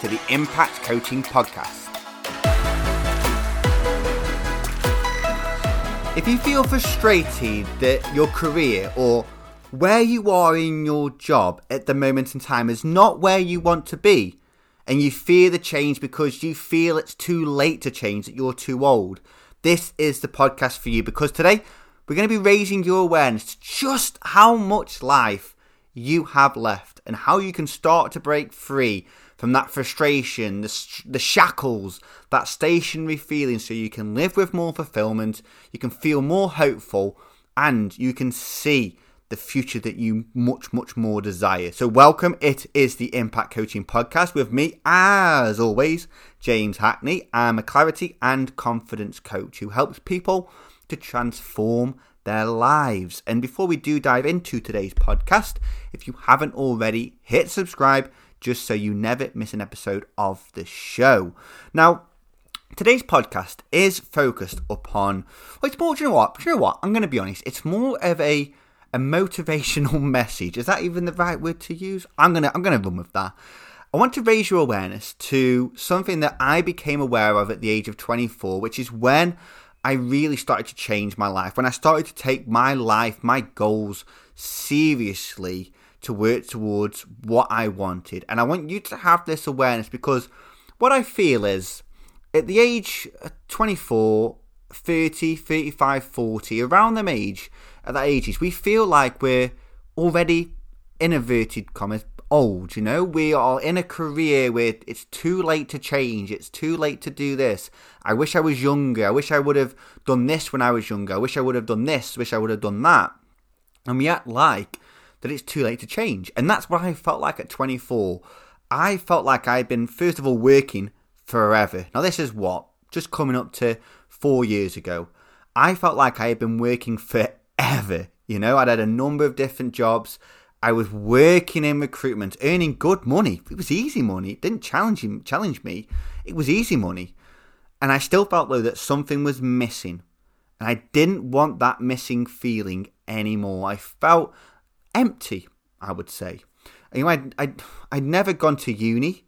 to the Impact Coaching Podcast. If you feel frustrated that your career or where you are in your job at the moment in time is not where you want to be, and you fear the change because you feel it's too late to change, that you're too old, this is the podcast for you because today we're going to be raising your awareness to just how much life you have left and how you can start to break free from that frustration, the, the shackles, that stationary feeling, so you can live with more fulfillment, you can feel more hopeful, and you can see the future that you much, much more desire. So, welcome. It is the Impact Coaching Podcast with me, as always, James Hackney. I'm a clarity and confidence coach who helps people to transform their lives. And before we do dive into today's podcast, if you haven't already, hit subscribe just so you never miss an episode of the show. Now, Today's podcast is focused upon. Well, it's more. Do you know what? Do you know what? I'm going to be honest. It's more of a a motivational message. Is that even the right word to use? I'm gonna I'm gonna run with that. I want to raise your awareness to something that I became aware of at the age of 24, which is when I really started to change my life. When I started to take my life, my goals seriously to work towards what I wanted. And I want you to have this awareness because what I feel is at the age 24, 30, 35, 40, around them age, at that ages, we feel like we're already in inverted commas old, you know? We are in a career where it's too late to change, it's too late to do this. I wish I was younger. I wish I would have done this when I was younger. I wish I would have done this, wish I would have done that. And we act like that it's too late to change. And that's what I felt like at 24. I felt like I'd been, first of all, working forever. Now, this is what? Just coming up to four years ago. I felt like I had been working forever. You know, I'd had a number of different jobs. I was working in recruitment, earning good money. It was easy money. It didn't challenge challenge me. It was easy money. And I still felt though that something was missing. And I didn't want that missing feeling anymore. I felt empty, I would say. You know, I'd, I'd, I'd never gone to uni,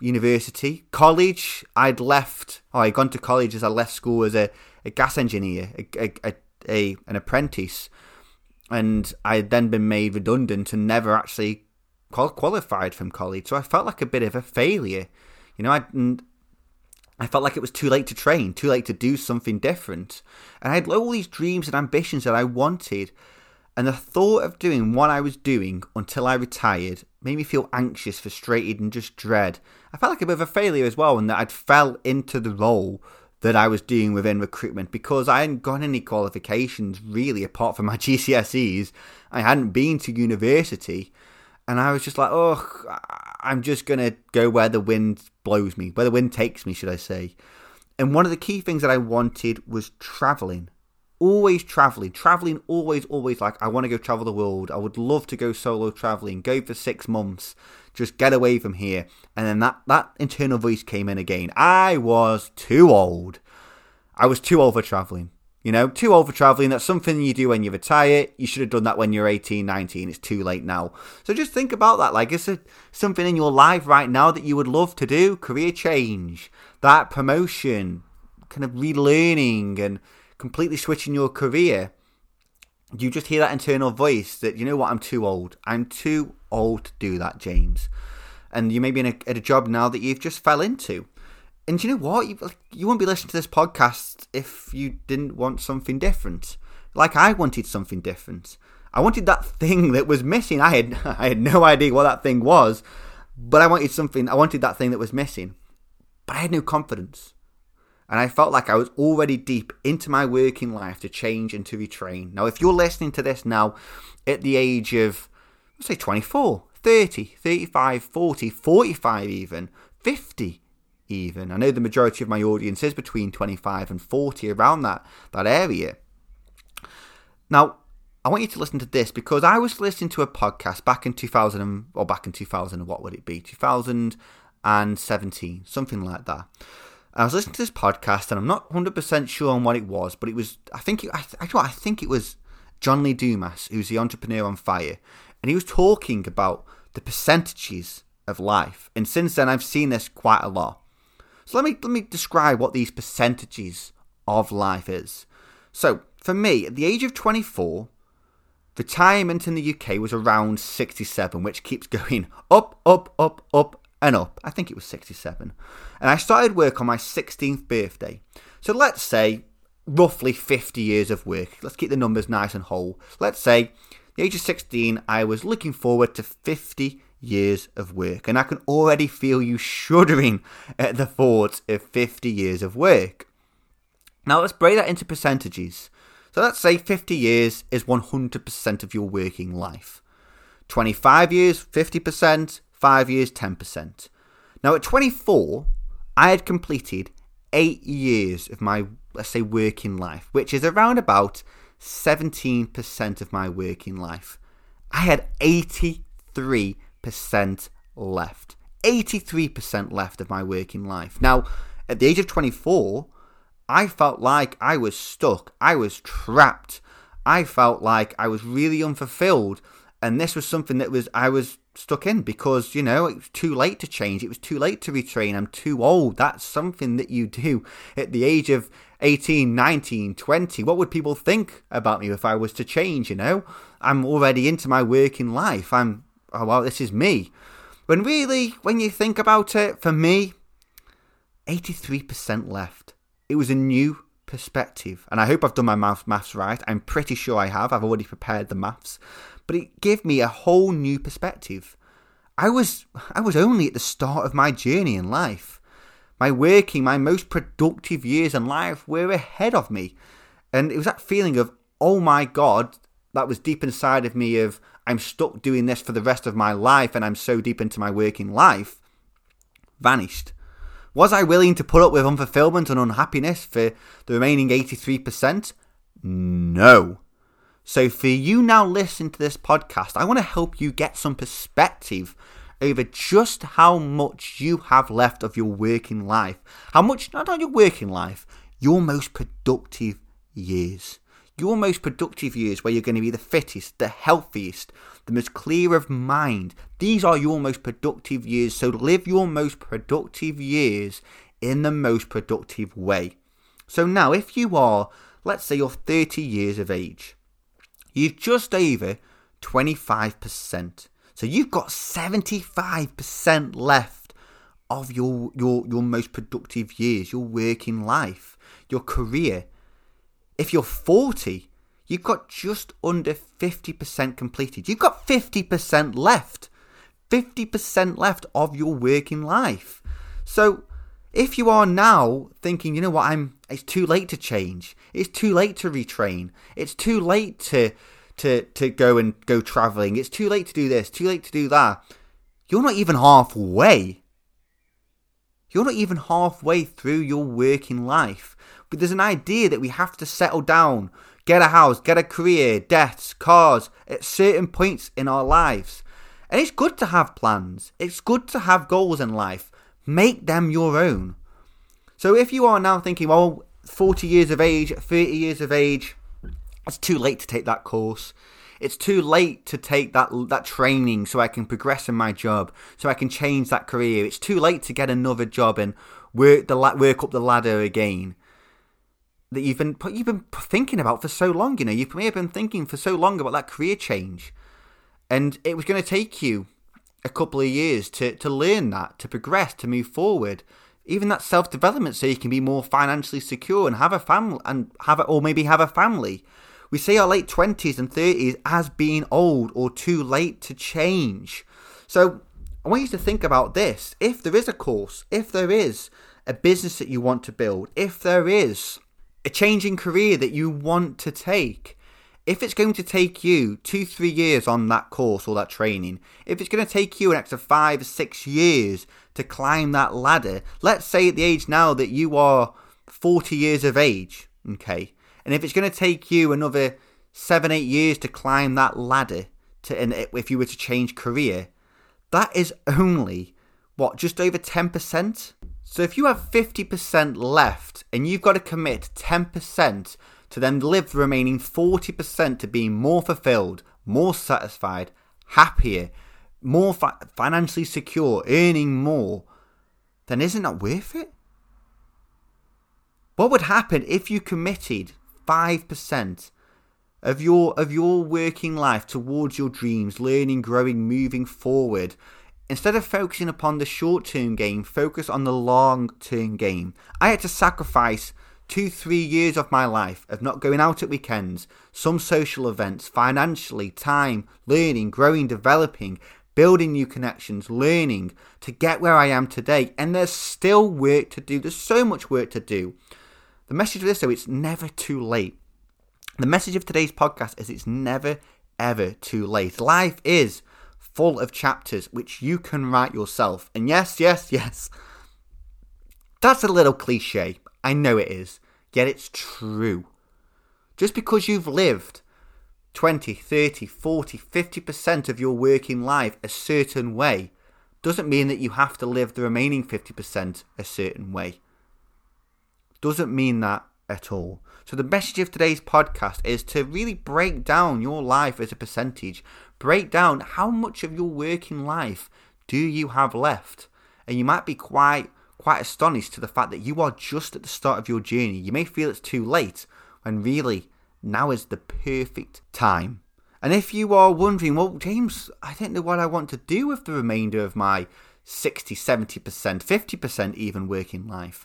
university, college. I'd left, oh, I'd gone to college as I left school as a, a gas engineer, a, a, a a an apprentice, and I had then been made redundant and never actually qualified from college. So I felt like a bit of a failure. You know, I I felt like it was too late to train, too late to do something different. And I had all these dreams and ambitions that I wanted. And the thought of doing what I was doing until I retired made me feel anxious, frustrated, and just dread. I felt like a bit of a failure as well, and that I'd fell into the role that I was doing within recruitment because I hadn't got any qualifications really apart from my GCSEs. I hadn't been to university. And I was just like, oh, I'm just to go where the wind blows me, where the wind takes me, should I say. And one of the key things that I wanted was traveling. Always traveling. Traveling, always, always like, I want to go travel the world. I would love to go solo traveling, go for six months just get away from here. And then that, that internal voice came in again. I was too old. I was too old for traveling. You know, too old for traveling. That's something you do when you retire. You should have done that when you're 18, 19. It's too late now. So just think about that. Like, is there something in your life right now that you would love to do? Career change, that promotion, kind of relearning and completely switching your career. You just hear that internal voice that, you know what, I'm too old. I'm too old to do that, James. And you may be in a, at a job now that you've just fell into. And you know what? You, you wouldn't be listening to this podcast if you didn't want something different. Like I wanted something different. I wanted that thing that was missing. I had I had no idea what that thing was, but I wanted something. I wanted that thing that was missing, but I had no confidence, and I felt like I was already deep into my working life to change and to retrain. Now, if you're listening to this now, at the age of let's say 24, 30, 35, 40, 45 even, 50 even. I know the majority of my audience is between 25 and 40 around that that area. Now, I want you to listen to this because I was listening to a podcast back in 2000 or back in 2000 what would it be? 2017, something like that. I was listening to this podcast and I'm not 100% sure on what it was, but it was I think it, I, I think it was John Lee Dumas, who's the entrepreneur on fire, and he was talking about the percentages of life. And since then I've seen this quite a lot. So let me let me describe what these percentages of life is. So, for me, at the age of 24, retirement in the UK was around 67, which keeps going up, up, up, up, and up. I think it was 67. And I started work on my 16th birthday. So let's say roughly 50 years of work. Let's keep the numbers nice and whole. Let's say the age of 16, I was looking forward to 50 years of work. And I can already feel you shuddering at the thought of 50 years of work. Now let's break that into percentages. So let's say 50 years is 100% of your working life. 25 years, 50%, 5 years, 10%. Now at 24, I had completed 8 years of my, let's say, working life, which is around about 17% of my working life. I had 83% left. 83% left of my working life. Now, at the age of 24, I felt like I was stuck. I was trapped. I felt like I was really unfulfilled. And this was something that was I was stuck in because, you know, it was too late to change. It was too late to retrain. I'm too old. That's something that you do at the age of 18, 19, 20. What would people think about me if I was to change, you know? I'm already into my working life. I'm, oh, well, this is me. When really, when you think about it, for me, 83% left. It was a new perspective. And I hope I've done my maths, maths right. I'm pretty sure I have. I've already prepared the maths. But it gave me a whole new perspective. I was I was only at the start of my journey in life. My working, my most productive years in life were ahead of me. And it was that feeling of, oh my God, that was deep inside of me of I'm stuck doing this for the rest of my life and I'm so deep into my working life, vanished. Was I willing to put up with unfulfillment and unhappiness for the remaining 83%? No. So, for you now listening to this podcast, I want to help you get some perspective over just how much you have left of your working life. How much, not your working life, your most productive years. Your most productive years where you're going to be the fittest, the healthiest, the most clear of mind. These are your most productive years. So live your most productive years in the most productive way. So now, if you are, let's say you're 30 years of age, you've just over 25%. So you've got 75% left of your, your, your most productive years, your working life, your career. If you're 40, you've got just under 50% completed. You've got 50% left. 50% left of your working life. So if you are now thinking, you know what, I'm it's too late to change. It's too late to retrain. It's too late to to to go and go traveling. It's too late to do this, too late to do that. You're not even halfway. You're not even halfway through your working life. But there's an idea that we have to settle down, get a house, get a career, debts, cars at certain points in our lives. And it's good to have plans. It's good to have goals in life. Make them your own. So if you are now thinking, well, 40 years of age, 30 years of age, it's too late to take that course. It's too late to take that that training so I can progress in my job, so I can change that career. It's too late to get another job and work the work up the ladder again that you've been you've been thinking about for so long. You know, you may have been thinking for so long about that career change, and it was going to take you a couple of years to to learn that, to progress, to move forward. Even that self development, so you can be more financially secure and have a family, and have a, or maybe have a family. We see our late twenties and thirties as being old or too late to change. So I want you to think about this. If there is a course, if there is a business that you want to build, if there is a changing career that you want to take, If it's going to take you two, three years on that course or that training, if it's going to take you an extra five, six years to climb that ladder, let's say at the age now that you are 40 years of age, okay, and if it's going to take you another seven, eight years to climb that ladder, to, and if you were to change career, that is only what just over 10%. So if you have 50% left and you've got to commit 10% to then live the remaining 40% to being more fulfilled, more satisfied, happier, more fi- financially secure, earning more, then isn't that worth it? What would happen if you committed 5% of your of your working life towards your dreams, learning, growing, moving forward. Instead of focusing upon the short-term game, focus on the long-term game. I had to sacrifice two, three years of my life of not going out at weekends, some social events, financially, time, learning, growing, developing, building new connections, learning to get where I am today. And there's still work to do. There's so much work to do. The message of this, though, it's never too late. The message of today's podcast is it's never, ever too late. Life is full of chapters which you can write yourself. And yes, yes, yes, that's a little cliche. I know it is. Yet it's true. Just because you've lived 20, 30, 40, 50% of your working life a certain way doesn't mean that you have to live the remaining 50% a certain way. Doesn't mean that at all. So, the message of today's podcast is to really break down your life as a percentage. Break down how much of your working life do you have left. And you might be quite quite astonished to the fact that you are just at the start of your journey. You may feel it's too late when really now is the perfect time. And if you are wondering, well, James, I don't know what I want to do with the remainder of my 60, 70%, 50% even working life,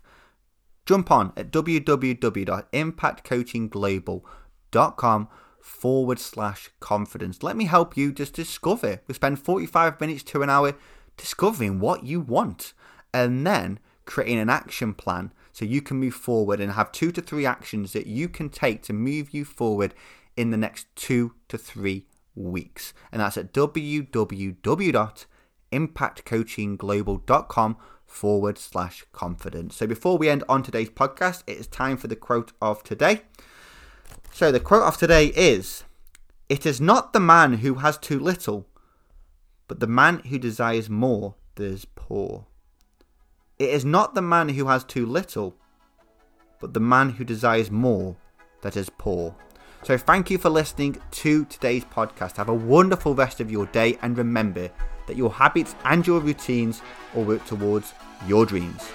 Jump on at www.impactcoachingglobal.com forward slash confidence. Let me help you just discover. We spend 45 minutes to an hour discovering what you want and then creating an action plan so you can move forward and have two to three actions that you can take to move you forward in the next two to three weeks. And that's at www.impactcoachingglobal.com forward slash confidence. So before we end on today's podcast, it is time for the quote of today. So the quote of today is It is not the man who has too little, but the man who desires more that is poor. It is not the man who has too little, but the man who desires more that is poor. So thank you for listening to today's podcast. Have a wonderful rest of your day and remember that your habits and your routines all work towards your dreams.